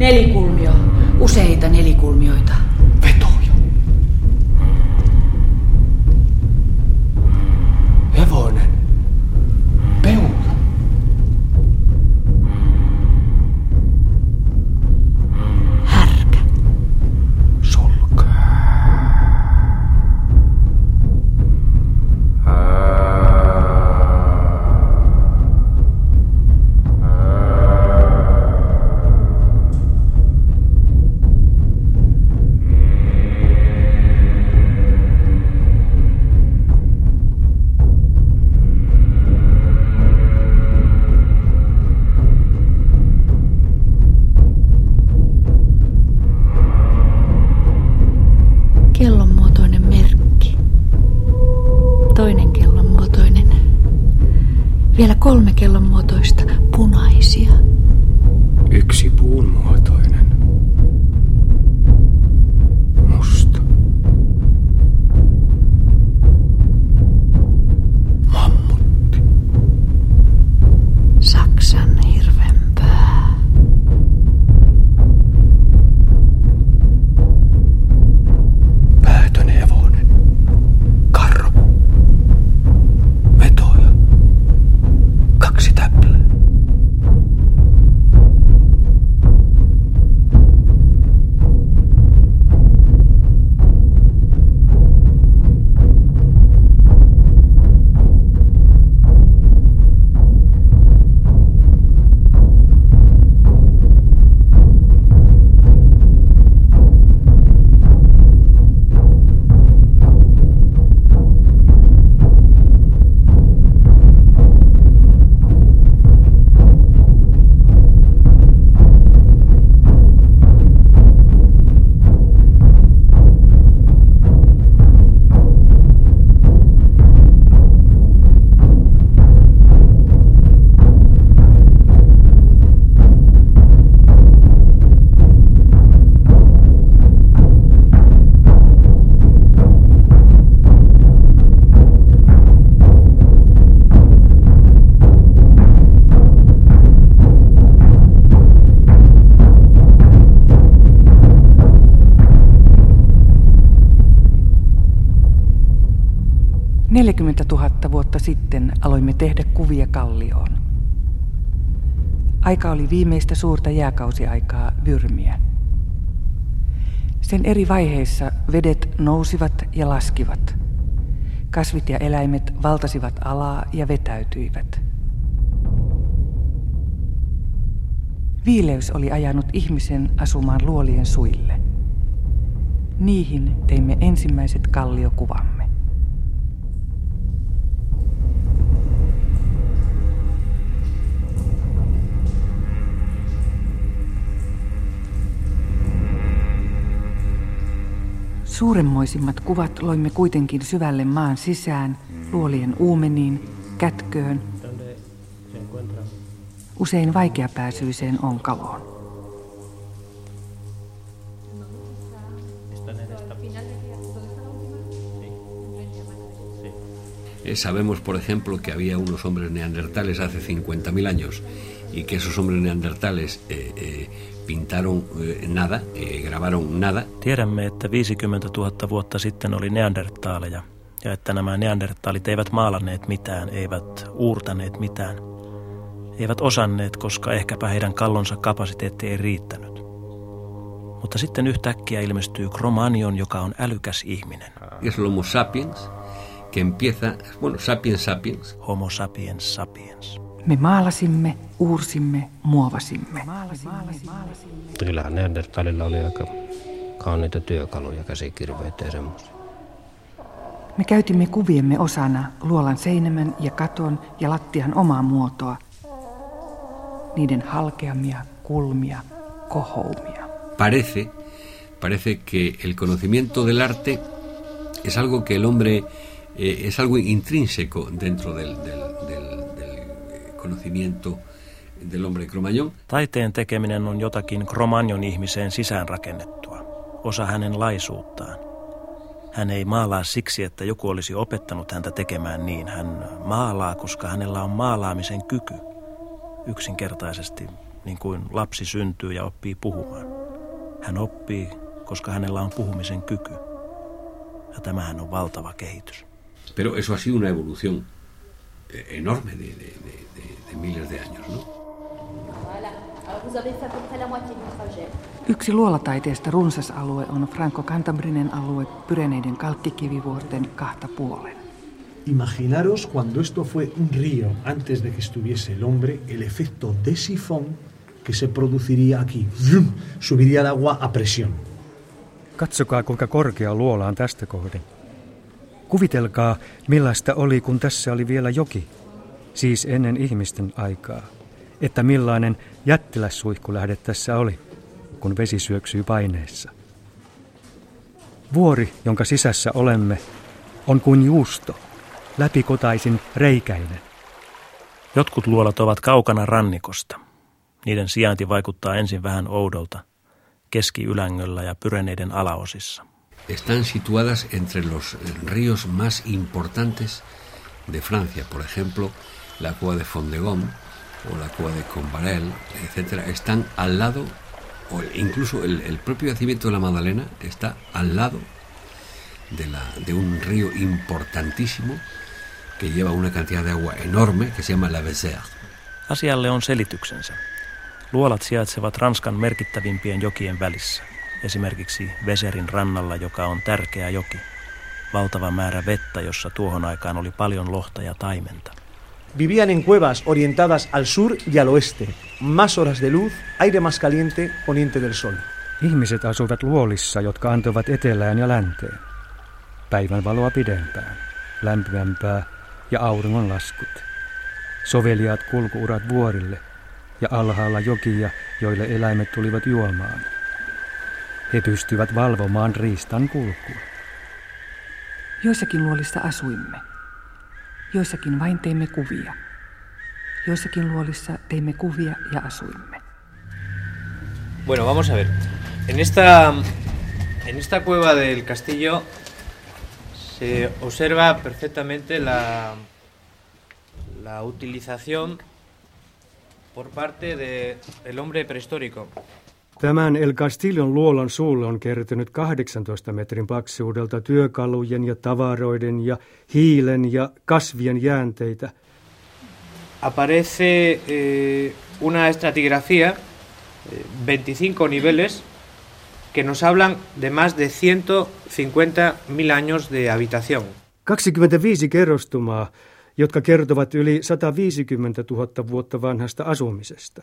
Nelikulmio. Useita nelikulmioita. Aika oli viimeistä suurta jääkausiaikaa Vyrmiä. Sen eri vaiheissa vedet nousivat ja laskivat. Kasvit ja eläimet valtasivat alaa ja vetäytyivät. Viileys oli ajanut ihmisen asumaan luolien suille. Niihin teimme ensimmäiset kalliokuvamme. Suuremmoisimmat kuvat loimme kuitenkin syvälle maan sisään, luolien uumeniin, kätköön, usein vaikeapääsyiseen onkaloon. Eh, sabemos, por ejemplo, que había unos hombres neandertales hace 50.000 años y que esos hombres neandertales eh, eh, pintaron eh, nada, grabaron nada. Tiedämme, että 50 000 vuotta sitten oli neandertaaleja ja että nämä neandertaalit eivät maalanneet mitään, eivät uurtaneet mitään. Eivät osanneet, koska ehkäpä heidän kallonsa kapasiteetti ei riittänyt. Mutta sitten yhtäkkiä ilmestyy Cromagnon, joka on älykäs ihminen. Es Homo sapiens que empieza, bueno, sapiens sapiens, Homo sapiens sapiens. Me maalasimme, uursimme, muovasimme. Kyllähän Neandertalilla oli aika kauniita työkaluja, käsikirveitä ja semmoisia. Me käytimme kuviemme osana luolan seinämän ja katon ja lattian omaa muotoa. Niiden halkeamia, kulmia, kohoumia. parece, parece que el conocimiento del arte es algo que el hombre eh, es algo intrínseco dentro del, del, del- conocimiento del hombre Cromañón. Taiteen tekeminen on jotakin Cromagnon ihmiseen sisäänrakennettua, osa hänen laisuuttaan. Hän ei maalaa siksi, että joku olisi opettanut häntä tekemään niin. Hän maalaa, koska hänellä on maalaamisen kyky. Yksinkertaisesti, niin kuin lapsi syntyy ja oppii puhumaan. Hän oppii, koska hänellä on puhumisen kyky. Ja tämähän on valtava kehitys. Pero eso ha sido una evolución enorme de, de- de- de- de miles de años, ¿no? Yksi luolataiteesta runsas alue on Franco-Cantabrinen alue Pyreneiden kalkkikivivuorten kahta puolen. Imaginaros cuando esto fue un río antes de que estuviese el hombre, el efecto de sifón que se produciría aquí. Subiría el agua a presión. Katsokaa, kuinka korkea luola on tästä kohden. Kuvitelkaa, millaista oli, kun tässä oli vielä joki, siis ennen ihmisten aikaa. Että millainen jättilässuihkulähde tässä oli, kun vesi syöksyy paineessa. Vuori, jonka sisässä olemme, on kuin juusto, läpikotaisin reikäinen. Jotkut luolat ovat kaukana rannikosta. Niiden sijainti vaikuttaa ensin vähän oudolta, keski-ylängöllä ja Pyreneiden alaosissa. Están situadas entre los ríos más importantes de Francia, por ejemplo, la cueva de Fondegom o la cueva de Combarel, etcétera, están al lado, o incluso el, el propio yacimiento de la Magdalena está al lado de, la, de un río importantísimo que lleva una cantidad de agua enorme que se llama la Vézère. Asialle on selityksensä. Luolat sijaitsevat Ranskan merkittävimpien jokien välissä, esimerkiksi Veserin rannalla, joka on tärkeä joki. Valtava määrä vettä, jossa tuohon aikaan oli paljon lohta ja taimenta. Vivían en cuevas orientadas al sur y al oeste. Más horas de luz, aire más caliente, poniente del sol. Ihmiset asuivat luolissa, jotka antoivat etelään ja länteen. Päivän valoa pidempään, lämpimämpää ja auringon laskut. Soveliaat kulkuurat vuorille ja alhaalla jokia, joille eläimet tulivat juomaan. He pystyvät valvomaan riistan kulkua. Joissakin luolissa asuimme. Joissakin vain teimme kuvia. Joissakin luolissa teimme kuvia ja asuimme. Bueno, vamos a ver. En esta, en esta cueva del castillo se observa perfectamente la, la utilización por parte del hombre prehistórico. Tämän El Castillon luolan suulle on kertynyt 18 metrin paksuudelta työkalujen ja tavaroiden ja hiilen ja kasvien jäänteitä. Aparece eh, una estratigrafía, eh, 25 niveles, que nos hablan de más de 150.000 años de habitación. 25 kerrostumaa, jotka kertovat yli 150 000 vuotta vanhasta asumisesta.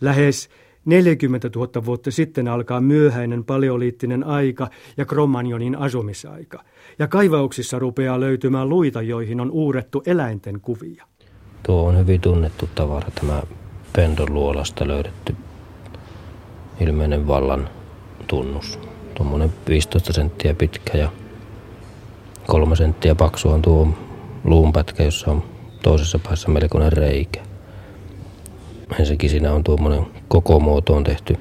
Lähes 40 000 vuotta sitten alkaa myöhäinen paleoliittinen aika ja Cromagnonin asumisaika. Ja kaivauksissa rupeaa löytymään luita, joihin on uurettu eläinten kuvia. Tuo on hyvin tunnettu tavara, tämä Pendon luolasta löydetty ilmeinen vallan tunnus. Tuommoinen 15 senttiä pitkä ja kolme senttiä paksu on tuo luunpätkä, jossa on toisessa päässä melkoinen reikä. Ensinnäkin siinä on tuommoinen koko muotoon tehty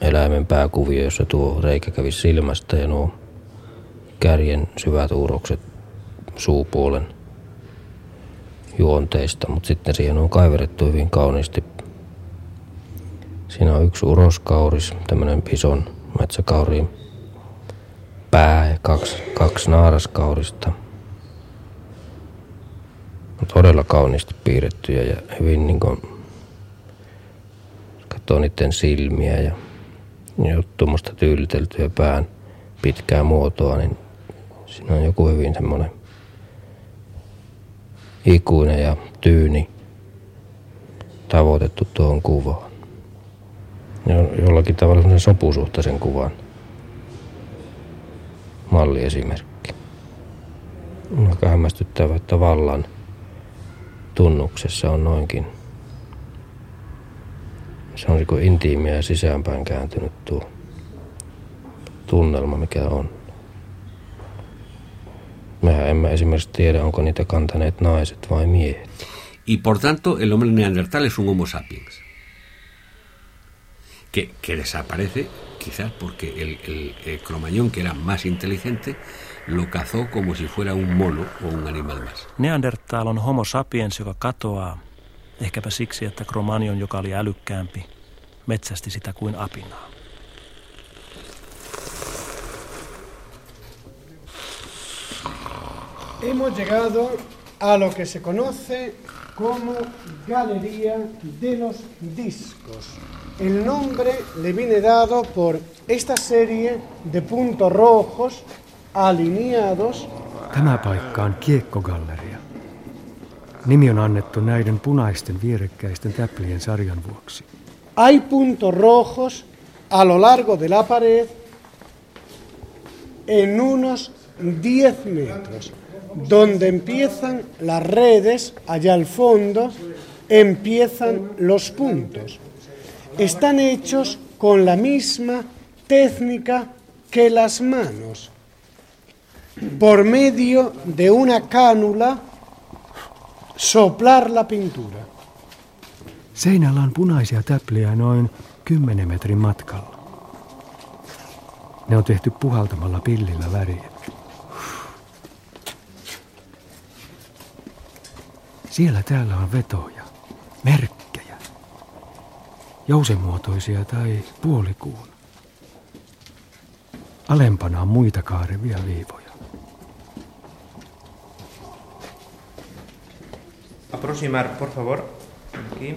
eläimen pääkuvio, jossa tuo reikä kävi silmästä ja nuo kärjen syvät uurokset suupuolen juonteista, mutta sitten siihen on kaiverettu hyvin kauniisti. Siinä on yksi uroskauris, tämmöinen ison metsäkauriin pää ja kaksi, kaksi naaraskaurista. Todella kauniisti piirrettyjä ja hyvin niin kuin, katsoo niiden silmiä ja, ja tuommoista tyyliteltyä pään pitkää muotoa, niin siinä on joku hyvin semmoinen ikuinen ja tyyni tavoitettu tuohon kuvaan. Ja jollakin tavalla semmoisen sopusuhtaisen kuvan malliesimerkki. On aika hämmästyttävä, että vallan tunnuksessa on noinkin. Se on niin intiimiä ja sisäänpäin kääntynyt tuo tunnelma, mikä on. Mehän emme esimerkiksi tiedä, onko niitä kantaneet naiset vai miehet. Y por tanto, el hombre neandertal es un homo sapiens. Que, que desaparece quizás porque el, el, el cromañón, que era más inteligente, lo cazó como si fuera un mono o un animal más. Neandertal on homo sapiens, joka katoaa. Ehkäpä siksi, että Cromagnon, joka oli älykkäämpi, metsästi sitä kuin apinaa. Hemos llegado a lo que se conoce como Galería de los Discos. El nombre le viene dado por esta serie de puntos rojos alineados. Tämä paikka on Kiekkogalleria. Hay puntos rojos a lo largo de la pared en unos 10 metros. Donde empiezan las redes, allá al fondo, empiezan los puntos. Están hechos con la misma técnica que las manos. Por medio de una cánula, soplar la pintura. Seinällä on punaisia täpliä noin 10 metrin matkalla. Ne on tehty puhaltamalla pillillä väriä. Siellä täällä on vetoja, merkkejä, jousemuotoisia tai puolikuun. Alempana on muita kaarevia viivoja. Aproximar, por favor. Aquí.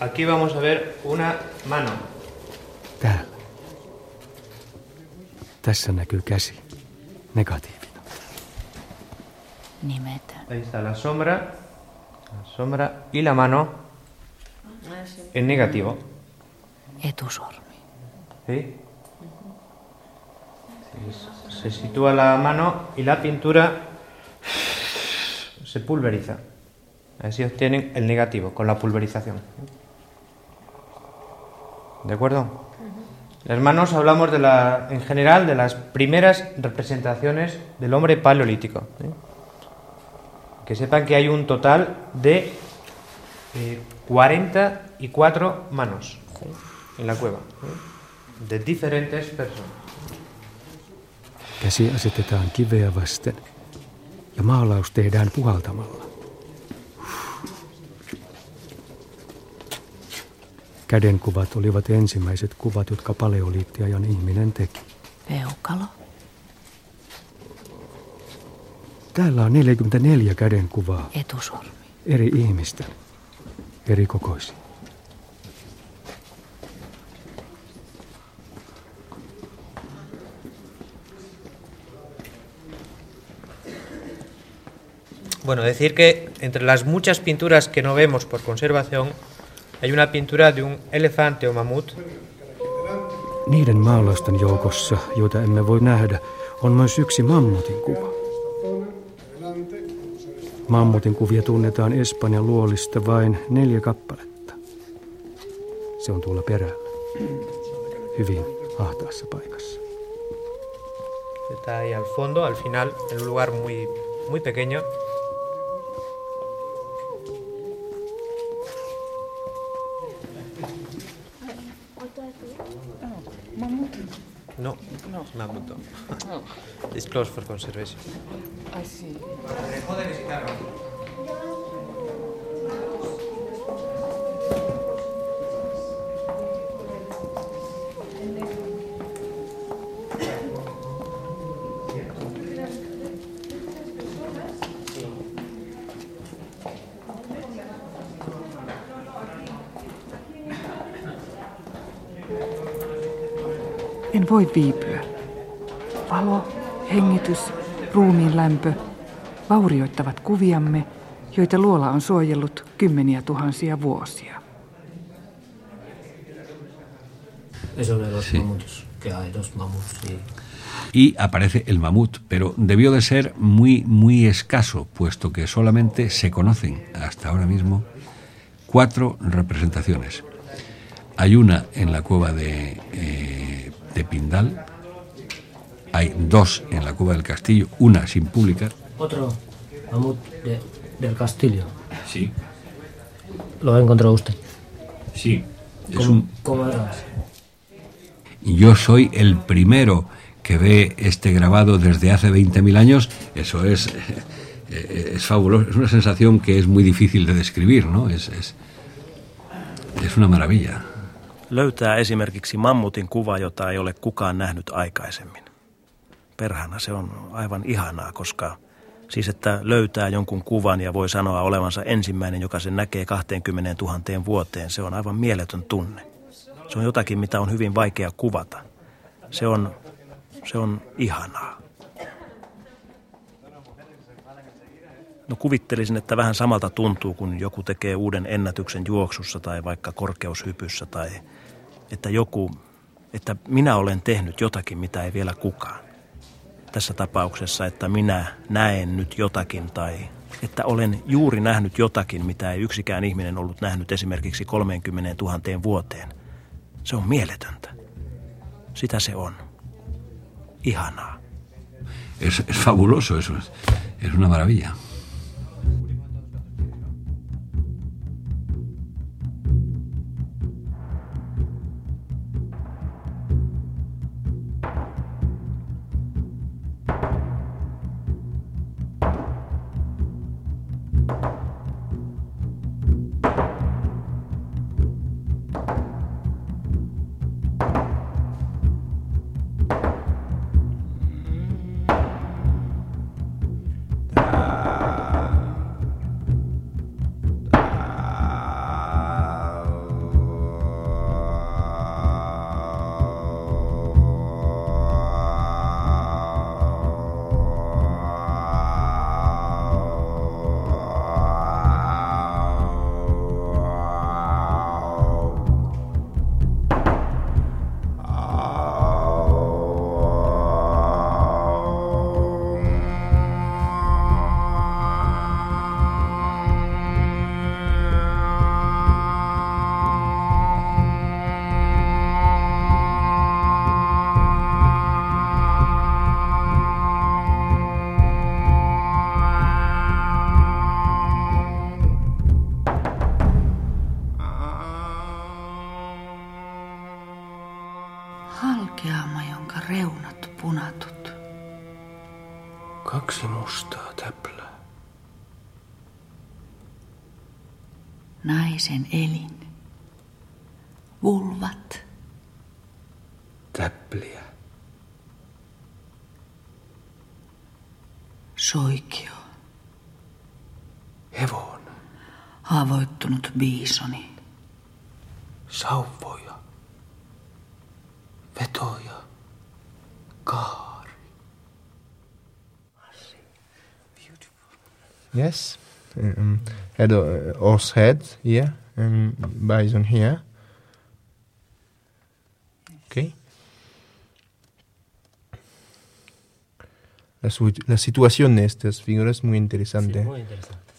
Aquí vamos a ver una mano. Täällä. Tässä näkyy käsi. Negatiivina. Nimetön. Ahí está la sombra, la sombra y la mano en negativo. Etusormi. ¿Sí? Sí, Se sitúa la mano y la pintura se pulveriza. Así obtienen el negativo con la pulverización. ¿De acuerdo? Las manos hablamos de la, en general de las primeras representaciones del hombre paleolítico. Que sepan que hay un total de eh, 44 manos en la cueva, de diferentes personas. Käsi asetetaan kiveä vasten ja maalaus tehdään puhaltamalla. Kädenkuvat olivat ensimmäiset kuvat, jotka paleoliittiajan ihminen teki. Peukalo. Täällä on 44 kädenkuvaa Etusormi. eri ihmistä, eri kokoisia. Bueno, decir que entre las muchas pinturas que no vemos por conservación, hay una pintura de un elefante o mamut Niiden maalausten joukossa, joita emme voi nähdä, on myös yksi mammutin kuva. Mammutin kuvia tunnetaan Espanjan luolista vain neljä kappaletta. Se on tuolla perällä, hyvin ahtaassa paikassa. Está al fondo, al final, en lugar muy, muy pequeño, Mamutin. No, No. mamut no. No. It's closed for conservation. I see. Voi viipyä. Valo, hengitys, ruumiin lämpö vaurioittavat kuviamme, joita luola on suojellut kymmeniä tuhansia vuosia. Eso de los Sí. mamuts, que hay dos mamuts y y aparece el mamut, pero debió de ser muy, muy escaso, puesto que solamente se conocen hasta ahora mismo cuatro representaciones. Hay una en la cueva de, eh, de Pindal, hay dos en la cueva del castillo, una sin publicar. otro mamut de- del castillo. Sí. ¿Lo encontró usted? Sí. Es ¿Cómo, un- cómo yo soy el primero que ve este grabado desde hace 20.000 años, eso es, eh, es fabuloso, es una sensación que es muy difícil de describir, ¿no? Es, es, es una maravilla. Löytää esimerkiksi mammutin kuva, jota ei ole kukaan nähnyt aikaisemmin. Perhana se on aivan ihanaa, koska siis että löytää jonkun kuvan ja voi sanoa olevansa ensimmäinen, joka sen näkee 20 000 vuoteen, se on aivan mieletön tunne. Se on jotakin, mitä on hyvin vaikea kuvata. Se on, se on ihanaa. No kuvittelisin, että vähän samalta tuntuu, kun joku tekee uuden ennätyksen juoksussa tai vaikka korkeushypyssä tai että joku, että minä olen tehnyt jotakin, mitä ei vielä kukaan. Tässä tapauksessa, että minä näen nyt jotakin tai että olen juuri nähnyt jotakin, mitä ei yksikään ihminen ollut nähnyt esimerkiksi 30 000 vuoteen. Se on mieletöntä. Sitä se on. Ihanaa. Es, es fabuloso, es, es una maravilla. Naisen elin. Vulvat. Täpliä. Soikio. Hevonen. Haavoittunut biisoni. Sauvoja. Vetoja. Kaari. Yes. Head, uh, horse head here, and bison here. Okay. La, la situación de estas figuras es muy interesante. Muy interesante,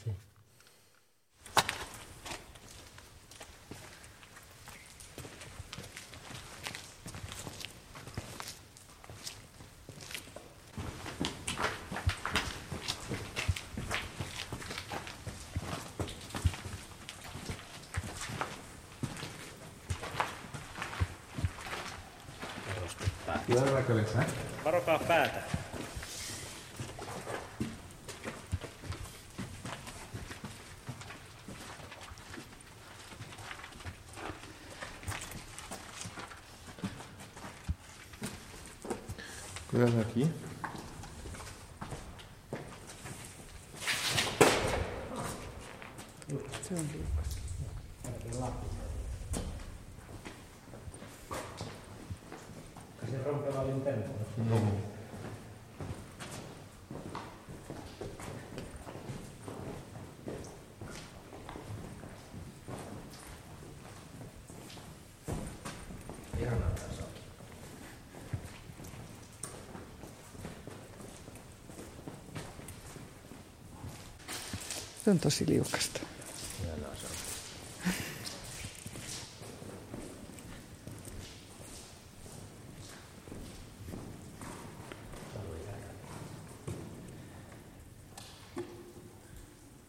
Se on tosi liukasta.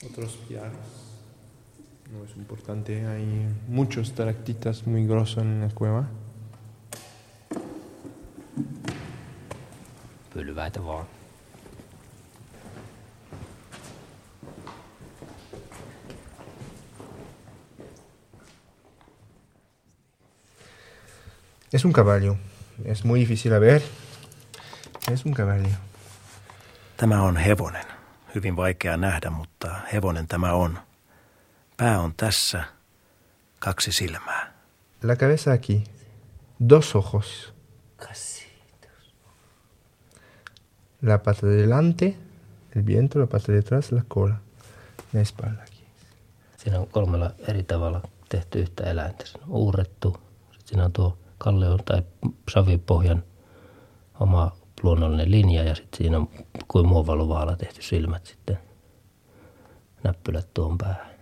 Otros pilares. No es importante. Hay muchos estalactitas muy grosos en la cueva. Pylväitä Es un caballo. Es muy difícil a ver. Es un caballo. Tämä on hevonen. Hyvin vaikea nähdä, mutta hevonen tämä on. Pää on tässä, kaksi silmää. La cabeza aquí. Dos ojos. La pata de delante, el viento, la pata de atrás, la cola. La espalda aquí. Siinä on kolmella eri tavalla tehty yhtä eläintä. Siinä on uurrettu, sitten siinä on tuo kallion tai savipohjan oma luonnollinen linja ja sitten siinä on kuin muovaluvaalla tehty silmät sitten näppylät tuon päähän.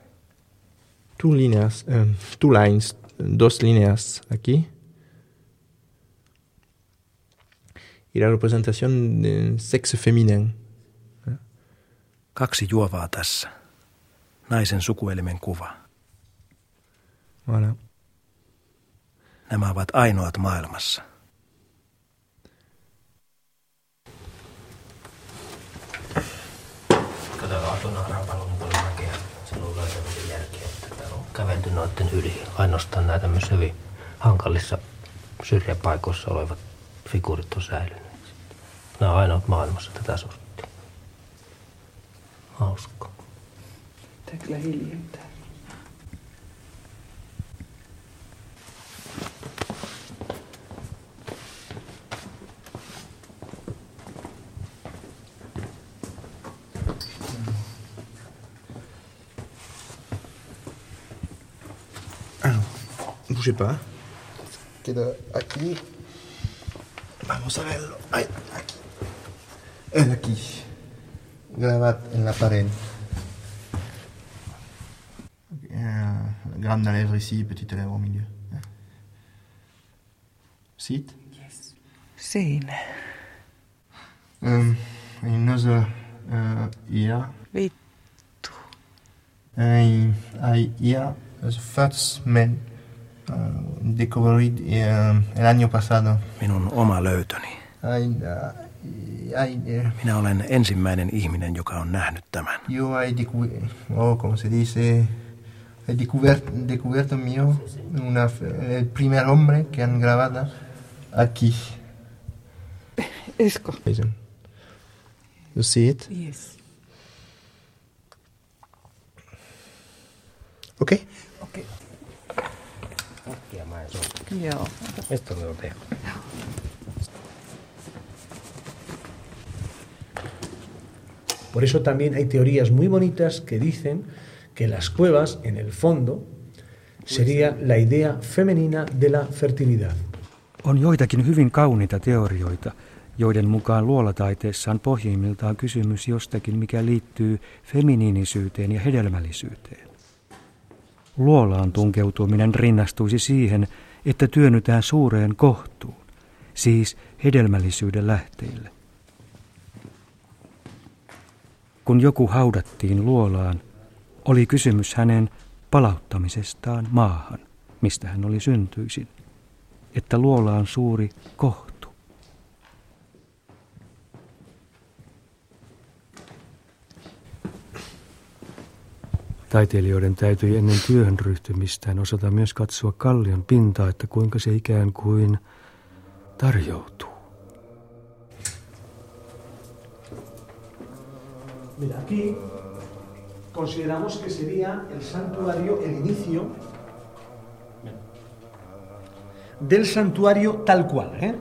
Two líneas, eh, two lines, dos líneas aquí. Y la representación de sexo feminin. Kaksi juovaa tässä. Naisen sukuelimen kuva. Voilà. Nämä ovat ainoat maailmassa. Katsotaan mäkeä. Järkeä, että täällä on kävelty noiden yli. Ainoastaan nämä tämmöisissä hyvin hankalissa syrjäpaikoissa olevat figuurit on säilynyt. Nämä on ainoat maailmassa tätä sorttia. Hauska. Kyllä hiljentää. Bougez pas. Queda aquí. Vamos a verlo. Ay, aquí. Es aquí. Grabado en la pared. Euh, grande lèvre ici, petite lèvre au milieu. Sit. Siinä. Um, another uh, ear. Vittu. I, I hear the first man uh, discovered uh, el año pasado. Minun oma löytöni. I, uh, I, uh, Minä olen ensimmäinen ihminen, joka on nähnyt tämän. yo he oh, como se dice, he descubierto, descubierto mío, una, el primer hombre que han grabado aquí. Esko. You see it? Yes. Okay. Me on tehty? Por eso también hay teorías muy bonitas que dicen que las cuevas, en el fondo, sería la idea femenina de la fertilidad. On joitakin hyvin kauniita teorioita, joiden mukaan luolataiteessa on pohjimmiltaan kysymys jostakin, mikä liittyy feminiinisyyteen ja hedelmällisyyteen. Luolaan tunkeutuminen rinnastuisi siihen, että työnnytään suureen kohtuun, siis hedelmällisyyden lähteille. Kun joku haudattiin luolaan, oli kysymys hänen palauttamisestaan maahan, mistä hän oli syntyisin, että luola on suuri kohtu, Taiteilijoiden täytyi ennen työhön ryhtymistään osata myös katsoa kallion pintaa, että kuinka se ikään kuin tarjoutuu. Mira, aquí consideramos que sería el santuario el inicio del santuario tal cual, ¿eh?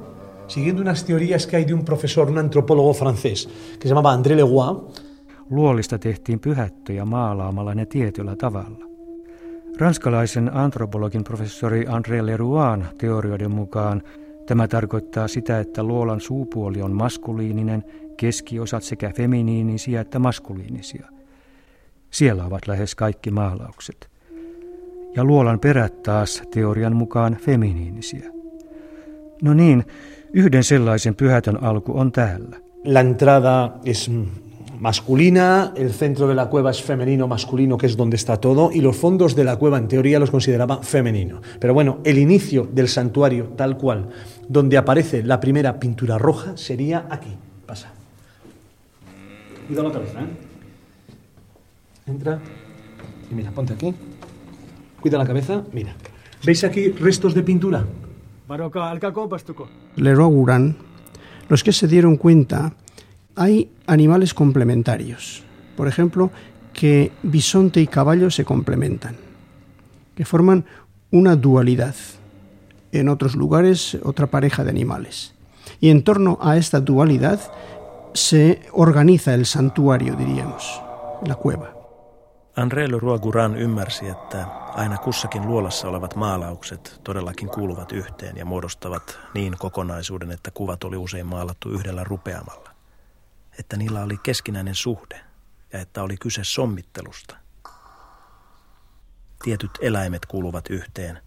siguiendo unas teorías que hay de un profesor, un antropólogo francés, que se llamaba André Leroy. Luolista tehtiin pyhättöjä maalaamalla ne tietyllä tavalla. Ranskalaisen antropologin professori André Leroyn teorioiden mukaan tämä tarkoittaa sitä, että luolan suupuoli on maskuliininen, keskiosat sekä feminiinisiä että maskuliinisia. Siellä ovat lähes kaikki maalaukset. Ja luolan perät taas teorian mukaan feminiinisiä. No niin, yhden sellaisen pyhätön alku on täällä. La entrada es masculina, el centro de la cueva es femenino, masculino, que es donde está todo, y los fondos de la cueva en teoría los consideraba femenino. Pero bueno, el inicio del santuario tal cual, donde aparece la primera pintura roja, sería aquí. Pasa. Cuida la cabeza, ¿eh? Entra. Y mira, ponte aquí. Cuida la cabeza. Mira. ¿Veis aquí restos de pintura? Leroy Guran, los que se dieron cuenta, hay animales complementarios. Por ejemplo, que bisonte y caballo se complementan, que forman una dualidad. En otros lugares, otra pareja de animales. Y en torno a esta dualidad se organiza el santuario, diríamos, la cueva. André Leroy Guran ymmärsi, että aina kussakin luolassa olevat maalaukset todellakin kuuluvat yhteen ja muodostavat niin kokonaisuuden, että kuvat oli usein maalattu yhdellä rupeamalla. Että niillä oli keskinäinen suhde ja että oli kyse sommittelusta. Tietyt eläimet kuuluvat yhteen,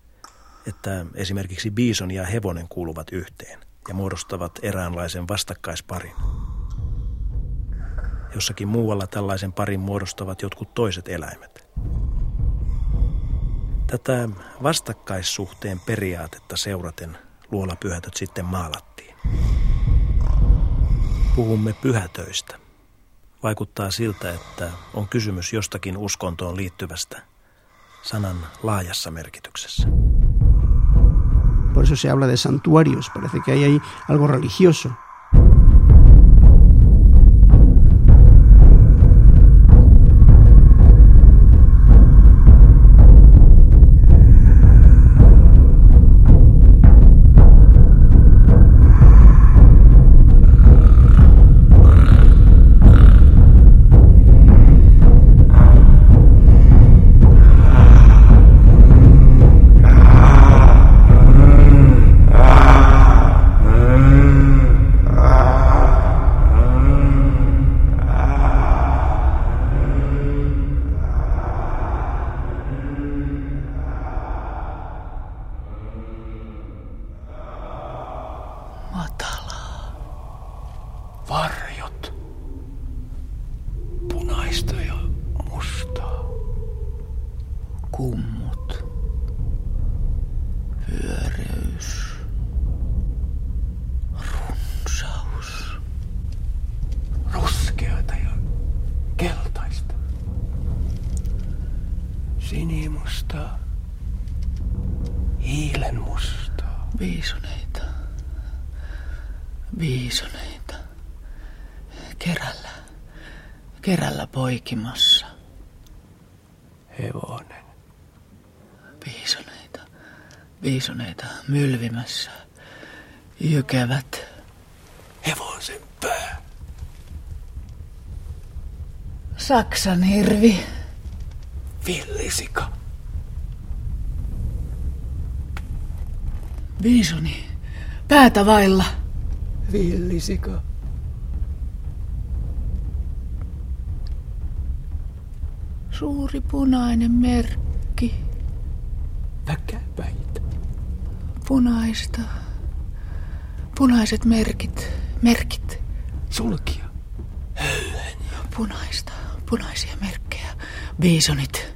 että esimerkiksi biison ja hevonen kuuluvat yhteen ja muodostavat eräänlaisen vastakkaisparin. Jossakin muualla tällaisen parin muodostavat jotkut toiset eläimet. Tätä vastakkaissuhteen periaatetta seuraten luolapyhätöt sitten maalattiin. Puhumme pyhätöistä. Vaikuttaa siltä, että on kysymys jostakin uskontoon liittyvästä sanan laajassa merkityksessä. Por eso se habla de santuarios, parece que hay ahí algo religioso. Hiilenmustaa. Viisoneita. Viisoneita. Kerällä. Kerällä poikimassa. Hevonen. Viisoneita. Viisoneita mylvimässä. Jykevät. Hevosen pää. Saksan hirvi. Villisika. Viisoni. Päätä vailla. Villisika. Suuri punainen merkki. Väkäpäitä. Punaista. Punaiset merkit. Merkit. Sulkia. Punaista. Punaisia merkkejä. Biisonit.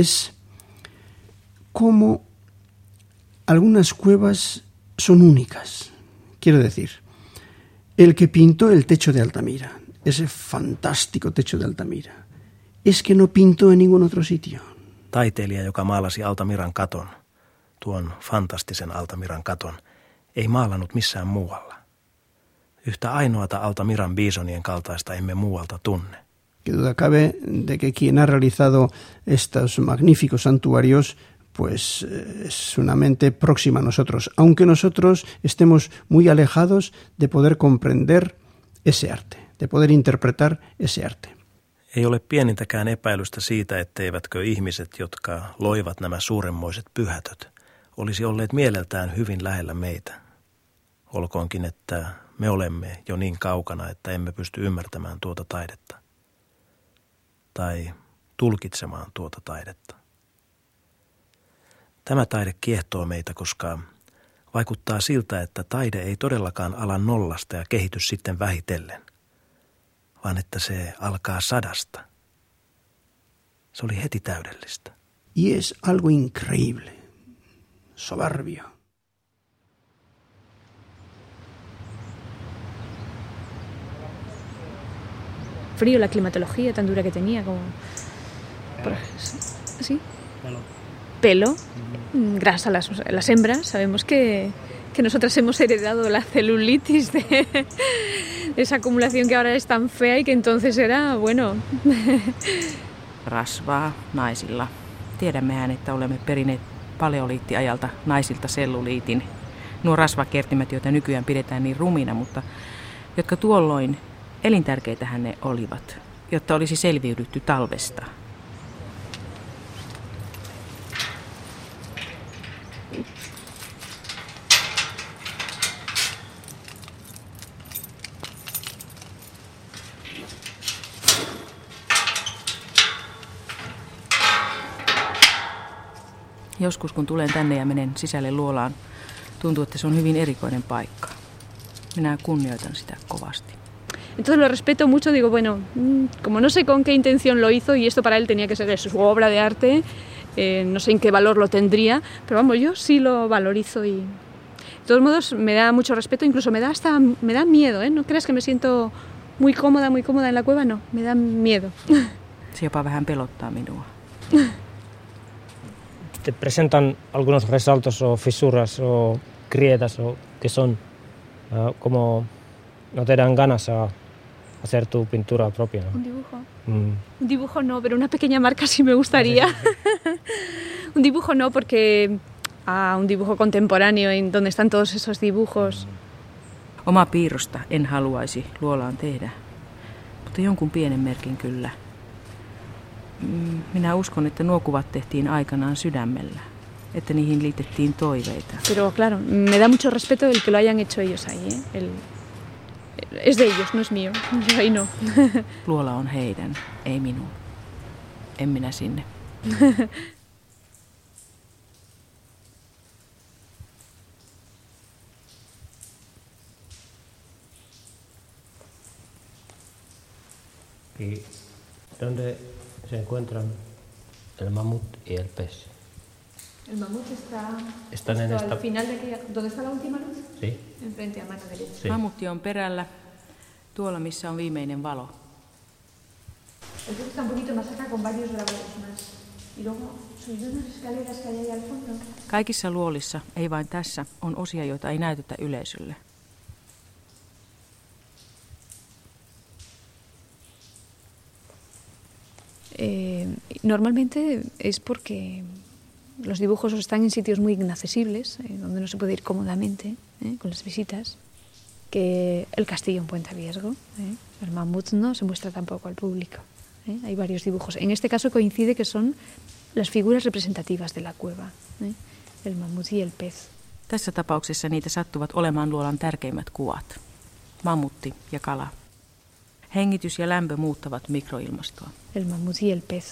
Es cómo algunas cuevas son únicas. Quiero decir, el que pintó el techo de Altamira, ese fantástico techo de Altamira, es que no pintó en ningún otro sitio. Taiteilija, joka maalasi Altamiran katon, tuon fantastisen Altamiran katon, ei maalannut missään muualla. Yhtä ainoata Altamiran biisonien kaltaista emme muualta tunne. Que duda cabe de que quien ha realizado estos magníficos santuarios pues eh, es una mente próxima a nosotros, aunque nosotros estemos muy alejados de poder comprender ese arte, de poder interpretar ese arte. Ei ole pienintäkään epäilystä siitä, etteivätkö ihmiset, jotka loivat nämä suuremmoiset pyhätöt, olisi olleet mieleltään hyvin lähellä meitä. Olkoonkin, että me olemme jo niin kaukana, että emme pysty ymmärtämään tuota taidetta. Tai tulkitsemaan tuota taidetta. Tämä taide kiehtoo meitä, koska vaikuttaa siltä, että taide ei todellakaan ala nollasta ja kehity sitten vähitellen, vaan että se alkaa sadasta. Se oli heti täydellistä. Y es algo increíble, soberbio. Frío, la climatología tan dura que tenía, como... ¿Sí? pelo, mm, grasa las, las hembras. Sabemos que, que nosotras hemos heredado la celulitis de, de esa acumulación que ahora es tan fea y que entonces era, bueno, Rasvaa naisilla. Tiedämmehän, että olemme perineet paleoliittiajalta naisilta selluliitin. Nuo rasvakertimät, joita nykyään pidetään niin rumina, mutta jotka tuolloin elintärkeitähän ne olivat, jotta olisi selviydytty talvesta. Joskus kun tulen tänne ja menen sisälle luolaan, tuntuu, että se on hyvin erikoinen paikka. Minä kunnioitan sitä kovasti. Entonces lo respeto mucho, digo, bueno, mm, como no sé con qué intención lo hizo y esto para él tenía que ser eso, su obra de arte, eh, no sé en qué valor lo tendría, pero vamos, yo sí lo valorizo y de todos modos me da mucho respeto, incluso me da hasta me da miedo, ¿eh? No creas que me siento muy cómoda, muy cómoda en la cueva, no, me da miedo. Se jopa vähän pelottaa minua. Te presentan algunos resaltos o fisuras o grietas o que son ah, como no te dan ganas a hacer tu pintura propia. ¿no? Un dibujo. Mm. Un dibujo no, pero una pequeña marca sí me gustaría. un dibujo no, porque ah, un dibujo contemporáneo en donde están todos esos dibujos. Oma piirrosta en haluaisi luolaan tehdä, mutta jonkun pienen merkin kyllä. Mm, Minä uskon, että nuo kuvat tehtiin aikanaan sydämellä, että niihin liitettiin toiveita. Pero claro, me da mucho respeto el que lo hayan hecho ellos ahí. ¿eh? El- es de ellos, no es mío. Yo ahí no. Luola on heidän, ei minun. En minä sinne. ¿Y dónde se encuentran el mamut y el pez? El mamut está, Están en esta- final de aquella... ¿Dónde está la última luz? Sí. Enfrente a mano derecha. Sí. Mammutti on perällä, tuolla missä on viimeinen valo. El está un poquito más acá con varios grabados más. Y luego unas escaleras que hay ahí al fondo. Kaikissa luolissa, ei vain tässä, on osia, joita ei näytetä yleisölle. Eh, normalmente es porque los dibujos están en sitios muy inaccesibles, eh, donde no se puede ir cómodamente eh, con las visitas, que el castillo en Puente Viesgo, eh, el mamut no se muestra tampoco al público. eh. Hay varios dibujos. En este caso coincide que son las figuras representativas de la cueva, eh, el mamut y el pez. Tässä tapauksessa niitä sattuvat olemaan luolan tärkeimmät kuvat. Mammutti ja kala. Hengitys ja lämpö muuttavat mikroilmastoa. El mamut y el pez.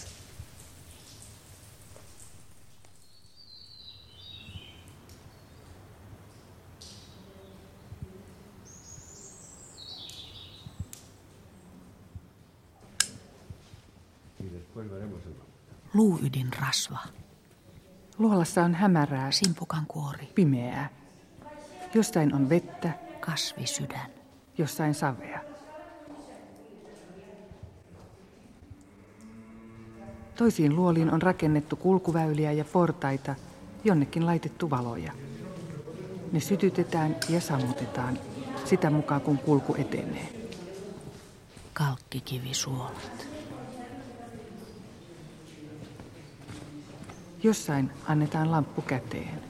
Luuydin rasva. Luolassa on hämärää. Simpukan kuori. Pimeää. Jossain on vettä. Kasvisydän. Jossain savea. Toisiin luoliin on rakennettu kulkuväyliä ja portaita, jonnekin laitettu valoja. Ne sytytetään ja sammutetaan sitä mukaan, kun kulku etenee. Kalkkikivisuolat. Jossain annetaan lamppu käteen.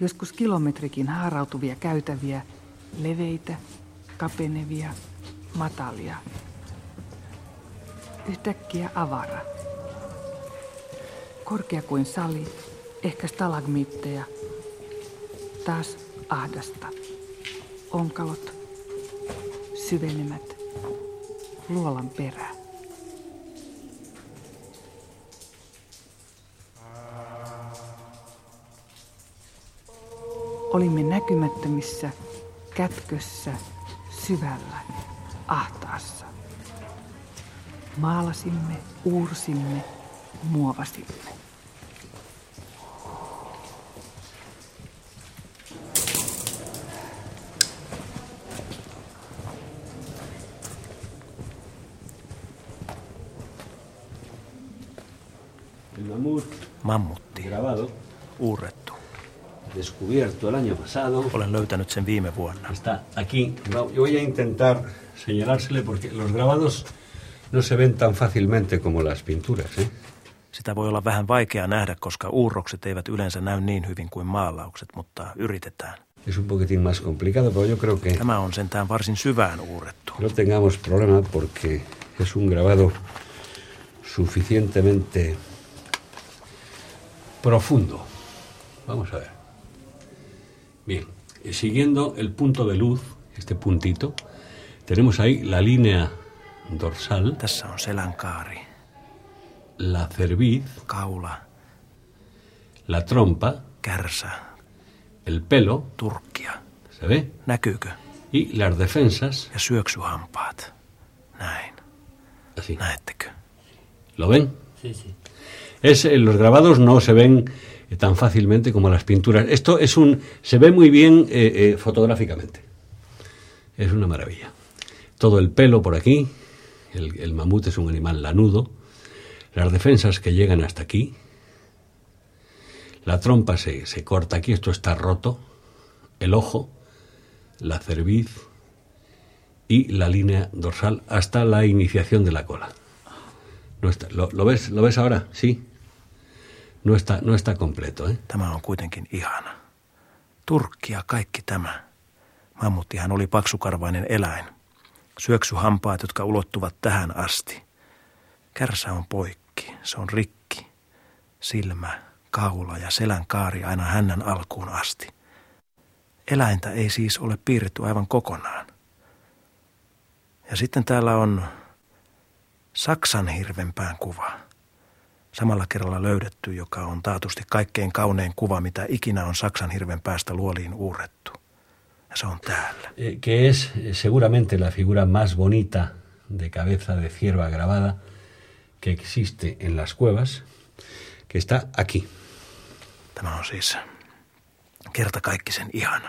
Joskus kilometrikin haarautuvia käytäviä, leveitä, kapenevia, matalia. Yhtäkkiä avara. Korkea kuin sali, ehkä stalagmiitteja. Taas ahdasta. Onkalot, syvenemät, luolan perä. Olimme näkymättömissä, kätkössä, syvällä, ahtaassa. Maalasimme, uursimme, muovasimme. Mammutti. grabado, Uurrettu. descubierto el año pasado, Olen löytänyt sen viime vuonna. está aquí. No, Yo voy a intentar señalársele porque los grabados no se ven tan fácilmente como las pinturas. ¿eh? Sitä voi olla vähän vaikea nähdä, koska uurrokset eivät yleensä näy niin hyvin kuin maalaukset, mutta yritetään. Es un poquitín más complicado, pero yo creo que Tämä on sentään varsin syvään uurrettu. no tengamos problema porque es un grabado suficientemente profundo. Vamos a ver. Bien, eh, siguiendo el punto de luz, este puntito, tenemos ahí la línea dorsal, Tässä on selänkaari, la cerviz, kaula, la trompa, kärsä, el pelo, turkkia. ¿se ve? Näkyykö? Y las defensas, Ja syöksyhampaat. Näin. así. Näettekö? ¿Lo ven? Sí, sí. Es, eh, los grabados no se ven eh, tan fácilmente como las pinturas. Esto es un, se ve muy bien eh, fotográficamente. Es una maravilla. Todo el pelo por aquí. El, mamut es un animal lanudo. Las defensas que llegan hasta aquí. La trompa se, se corta aquí, esto está roto. El ojo, la cerviz y la línea dorsal hasta la iniciación de la cola. No está, ¿lo, lo ves, ¿Lo ves ahora? Sí. No está, no está completo, ¿eh? Tämä on kuitenkin ihana. Turkkia kaikki tämä. Mammuttihan oli paksukarvainen eläin. Syöksyhampaat, jotka ulottuvat tähän asti. Kärsä on poikki, se on rikki. Silmä, kaula ja selän kaari aina hännän alkuun asti. Eläintä ei siis ole piirretty aivan kokonaan. Ja sitten täällä on Saksan hirvenpään kuva. Samalla kerralla löydetty, joka on taatusti kaikkein kaunein kuva, mitä ikinä on Saksan hirven päästä luoliin uurrettu. Ja se on täällä. Eh, que es eh, seguramente la figura más bonita de cabeza de cierva grabada que existe en las cuevas, que está aquí. Tämä on siis kertakaikkisen ihana.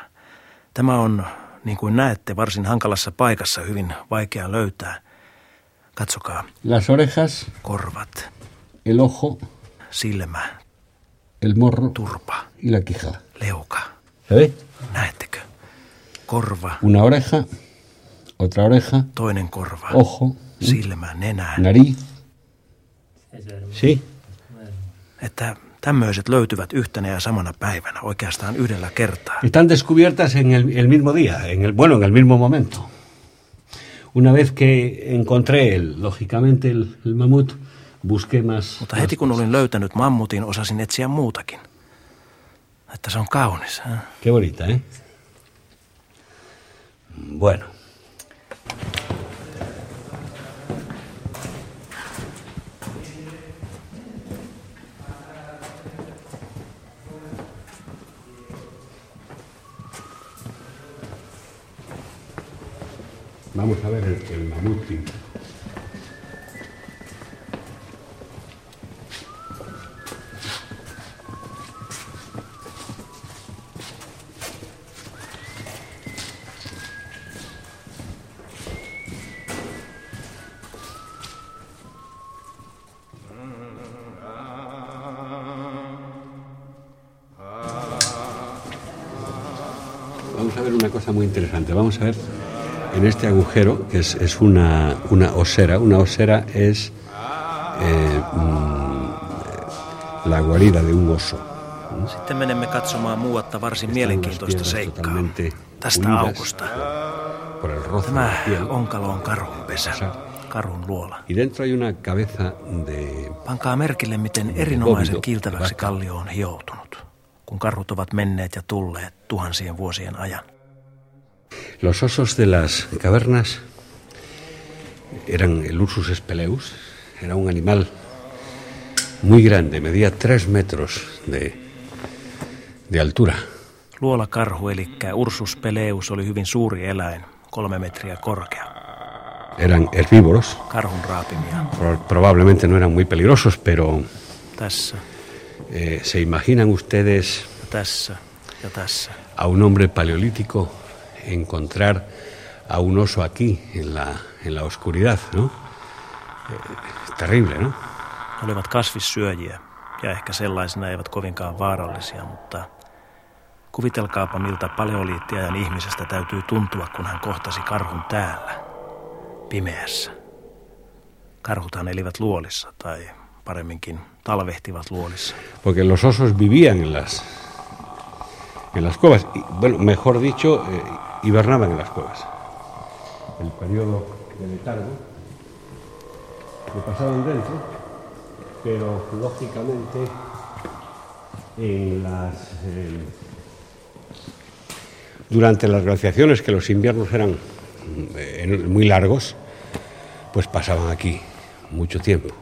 Tämä on, niin kuin näette, varsin hankalassa paikassa hyvin vaikea löytää. Katsokaa, Las orejas, korvat, el ojo, silmä, el morro turpa, y la quijada. leuka. ¿Se ve? Näettekö? Korva, Una oreja, otra oreja, toinen korva, ojo, silmä, nenä. nariz. Sí. Että tämmöiset löytyvät yhtenä ja samana päivänä, oikeastaan yhdellä kertaa. Están descubiertas en el, el mismo día, en el, bueno, en el mismo momento. Una vez que encontré, el, lógicamente, el, el mamut, buskemas. Mutta heti kun olin löytänyt mammutin, osasin etsiä muutakin. Että se on kaunis. Eh? Qué bonita, eh? Bueno. Vamos a ver el, el mamutín. Interesante. Vamos a ver en este agujero, que es, es una, una osera. Una osera es eh, mm, la guarida de un oso. Sitten menemme katsomaan muuatta varsin mielenkiintoista seikkaa. Tästä aukosta. Por el roce Tämä onkalo on karhun pesä, karhun luola. Y dentro hay una cabeza de Pankaa merkille, miten erinomaisen kiiltäväksi kallio on hioutunut, kun karhut ovat menneet ja tulleet tuhansien vuosien ajan. Los osos de las cavernas eran el Ursus speleus, era un animal muy grande, medía tres metros de, de altura. Luolakarhu, eli Ursus peleus, oli hyvin suuri eläin, kolme metriä korkea. Eran herbívoros, Karhun raapimia. pro- probablemente no eran muy peligrosos, pero Tässä eh, ¿se imaginan ustedes ja tässä ja tässä. a un hombre paleolítico encontrar a un oso aquí en la, en la oscuridad, ¿no? Eh, terrible, ¿no? Olivat kasvissyöjiä ja ehkä sellaisena eivät kovinkaan vaarallisia, mutta kuvitelkaapa miltä paleoliittiajan ihmisestä täytyy tuntua, kun hän kohtasi karhun täällä, pimeässä. Karhuthan elivät luolissa tai paremminkin talvehtivat luolissa. Porque los osos vivían en las, en las cuevas. Y, bueno, mejor dicho, eh, hibernaban en las cuevas. El periodo de letargo lo pasaban dentro, pero lógicamente en las, eh, durante las glaciaciones, que los inviernos eran eh, muy largos, pues pasaban aquí mucho tiempo.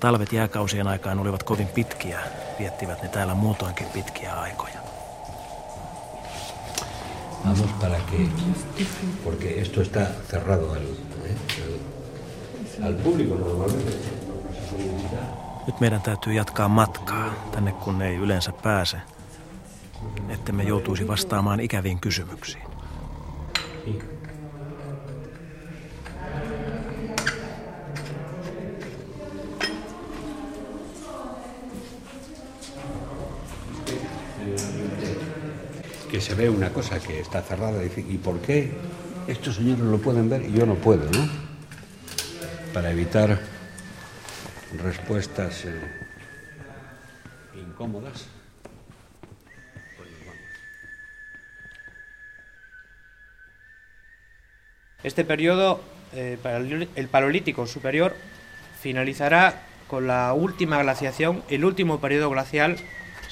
Talvet jääkausien aikaan olivat kovin pitkiä, viettivät ne täällä muutoinkin pitkiä aikoja. Vamos para que, porque esto está cerrado al, ¿eh? al, al público normalmente. Nyt meidän täytyy jatkaa matkaa tänne, kun ei yleensä pääse, ettemme joutuisi vastaamaan ikäviin kysymyksiin. Se ve una cosa que está cerrada y dice, ¿y por qué estos señores lo pueden ver y yo no puedo, no? Para evitar respuestas eh, incómodas. Este periodo, eh, paleoli- el Paleolítico Superior, finalizará con la última glaciación, el último periodo glacial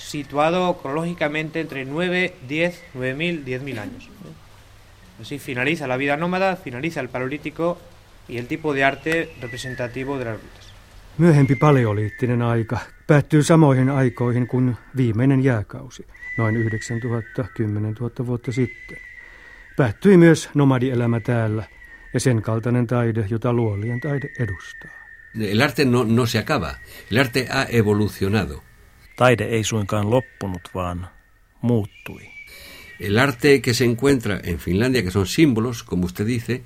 situado cronológicamente entre 9, 10, 9000, 10000 años. Así finaliza la vida nómada, finaliza el Paleolítico y el tipo de arte representativo de las rutas. Myöhempi paleoliittinen aika päättyy samoihin aikoihin kuin viimeinen jääkausi, noin 9000 10 000 vuotta sitten. Päättyi myös nomadielämä täällä ja sen kaltainen taide, jota luolien taide edustaa. El arte no, no se acaba, el arte ha evolucionado. Taide ei suinkaan loppunut, vaan muuttui. El arte que se encuentra en Finlandia, que son símbolos, como usted dice,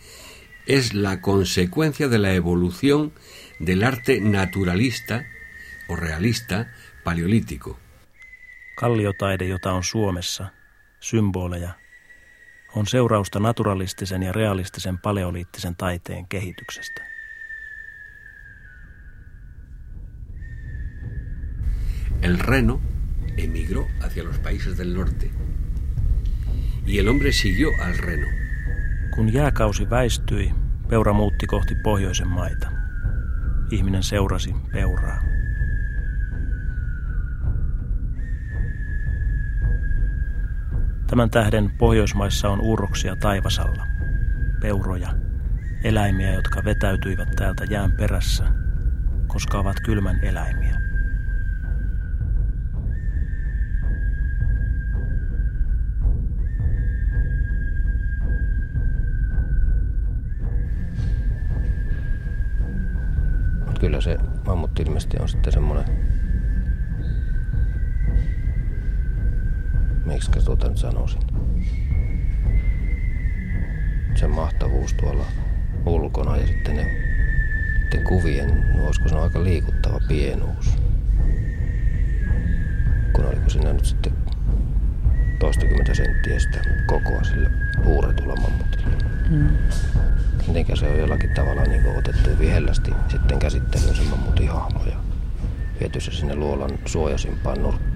es la consecuencia de la evolución del arte naturalista o realista paleolítico. Kalliotaide, jota on Suomessa, symboleja, on seurausta naturalistisen ja realistisen paleoliittisen taiteen kehityksestä. El reno emigró hacia los países del norte y el hombre siguió al reno. Kun jääkausi väistyi, peura muutti kohti pohjoisen maita. Ihminen seurasi peuraa. Tämän tähden Pohjoismaissa on urroksia taivasalla, peuroja, eläimiä, jotka vetäytyivät täältä jään perässä, koska ovat kylmän eläimiä. Kyllä se mammutti ilmeisesti on sitten semmoinen, miksi tuota nyt sanoisin, sen mahtavuus tuolla ulkona ja sitten ne niiden kuvien, olisiko se aika liikuttava pienuus. Kun oliko siinä nyt sitten toistakymmentä senttiä sitä kokoa sille huuretulla mammutille. Mm. Mitenkä se on jollakin tavalla niin otettu vihellästi sitten käsittelyyn se mammutin hahmo ja viety se sinne luolan suojasimpaan nurkkaan.